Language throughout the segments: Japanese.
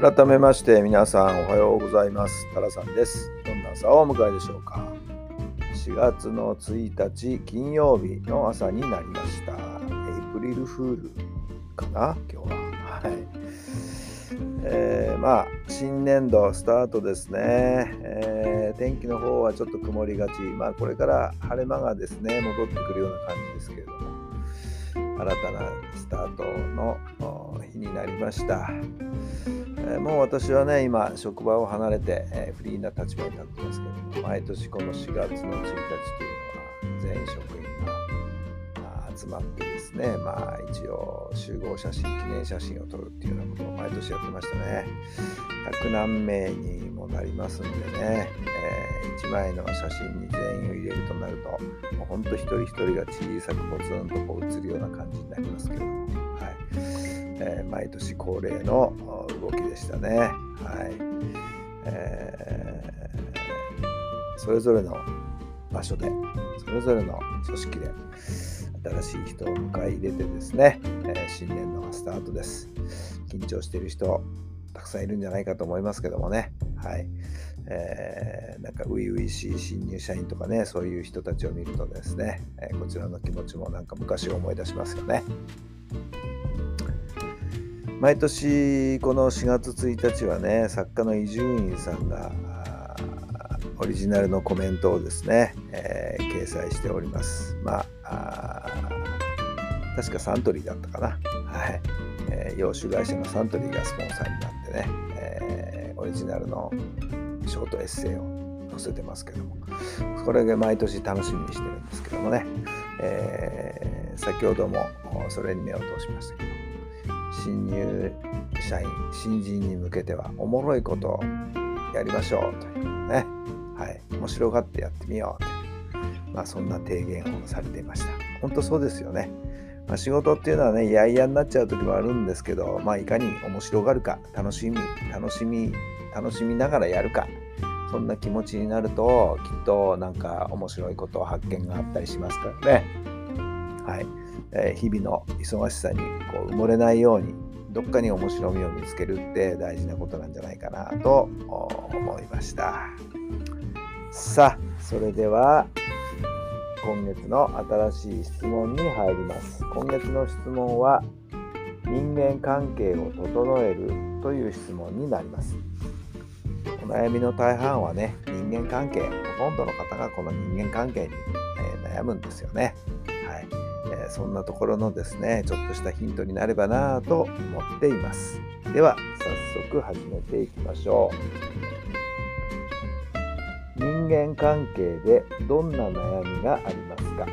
改めまして皆さんおはようございます。タラさんです。どんな朝をお迎えでしょうか。4月の1日金曜日の朝になりました。エイプリルフールかな今日は。はい。えー、まあ新年度スタートですね、えー、天気の方はちょっと曇りがち。まあこれから晴れ間がですね戻ってくるような感じですけれども。新たなスタートの日になりました。もう私はね、今、職場を離れて、えー、フリーな立場になってますけども、毎年この4月の1日というのは、全員職員が集まってですね、まあ一応集合写真、記念写真を撮るっていうようなことを毎年やってましたね。100何名にもなりますんでね、えー、1枚の写真に全員を入れるとなると、もうほんと一人一人が小さくポツンとこう映るような感じになりますけども、はいえー、毎年恒例の動きでしたね。はいえー、それぞれの場所で、それぞれの組織で、新しい人を迎え入れてですね、え、新年のスタートです。緊張している人、たくさんいるんじゃないかと思いますけどもね。はい。えー、なんか初々しい新入社員とかね、そういう人たちを見るとですね、え、こちらの気持ちもなんか昔を思い出しますよね。毎年この4月1日はね、作家の伊集院さんがオリジナルのコメントをですね、えー、掲載しております。まあ確かサントリーだったかな。はい。えー、洋酒会社のサントリーがスポンサーになってね、えー、オリジナルのショートエッセイを載せてますけども、これで毎年楽しみにしてるんですけどもね、えー、先ほどもそれに目を通しましたけど、新入社員、新人に向けてはおもろいことをやりましょうというね、はい、面白がってやってみようという、まあ、そんな提言をされていました。本当そうですよね。まあ、仕事っていうのはね、やいやになっちゃう時もあるんですけど、まあ、いかに面白がるか、楽しみ、楽しみ、楽しみながらやるか、そんな気持ちになると、きっとなんか面白いこと、発見があったりしますからね。はい。え、日々の忙しさにこう埋もれないように、どっかに面白みを見つけるって大事なことなんじゃないかなと思いました。さあ、それでは、今月の新しい質問に入ります。今月の質問は、人間関係を整えるという質問になります。お悩みの大半はね、人間関係、ほとんどの方がこの人間関係に、え、悩むんですよね。えー、そんなところのですね、ちょっとしたヒントになればなと思っています。では、早速始めていきましょう。人間関係でどんな悩みがありますか？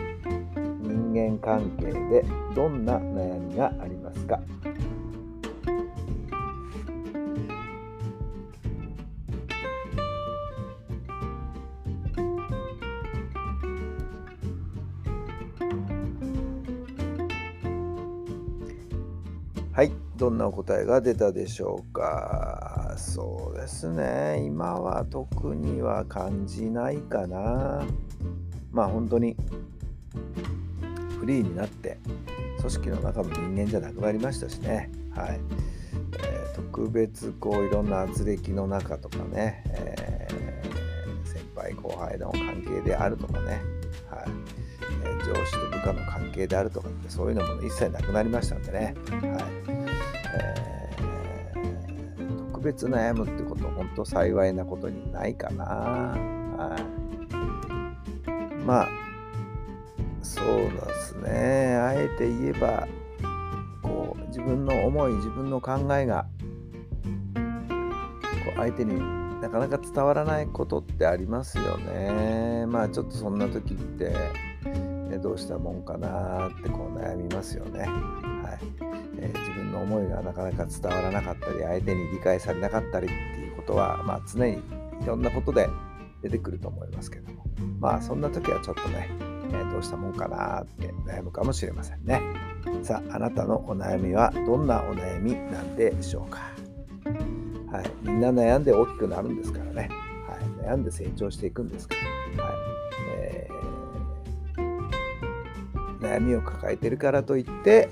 人間関係でどんな悩みがありますか？はい。どんなお答えが出たでしょうか？そうですね。今は特には感じないかな。まあ本当にフリーになって組織の中の人間じゃなくなりましたしね。はい、えー、特別こういろんな圧力の中とかね、えー、先輩後輩の関係であるとかね。はい。上司と部下の関係であるとかってそういうのも一切なくなりましたんでね、はい。えー、特別悩むってこと本当幸いなことにないかな、はい、まあそうですね。あえて言えばこう自分の思い自分の考えがこう相手になかなか伝わらないことってありますよね。まあちょっとそんな時ってね、どうしたもんかなってこう悩みますよね。はいえー、自分の思いがなかなか伝わらなかったり相手に理解されなかったりっていうことは、まあ、常にいろんなことで出てくると思いますけどもまあそんな時はちょっとね、えー、どうしたもんかなって悩むかもしれませんね。さああなたのお悩みはどんなお悩みなんでしょうか。はい、みんな悩んで大きくなるんですからね。はい、悩んで成長していくんですから。はいえー、悩みを抱えてるからといって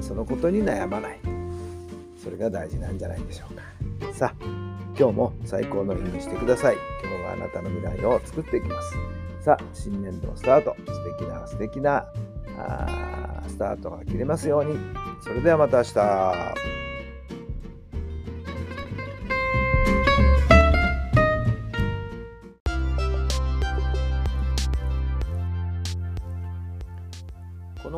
そのことに悩まない。それが大事なんじゃないでしょうか。さあ今日も最高の日にしてください。今日はあなたの未来を作っていきます。さあ新年度スタート。素敵な素敵なあスタートが切れますように。それではまた明日。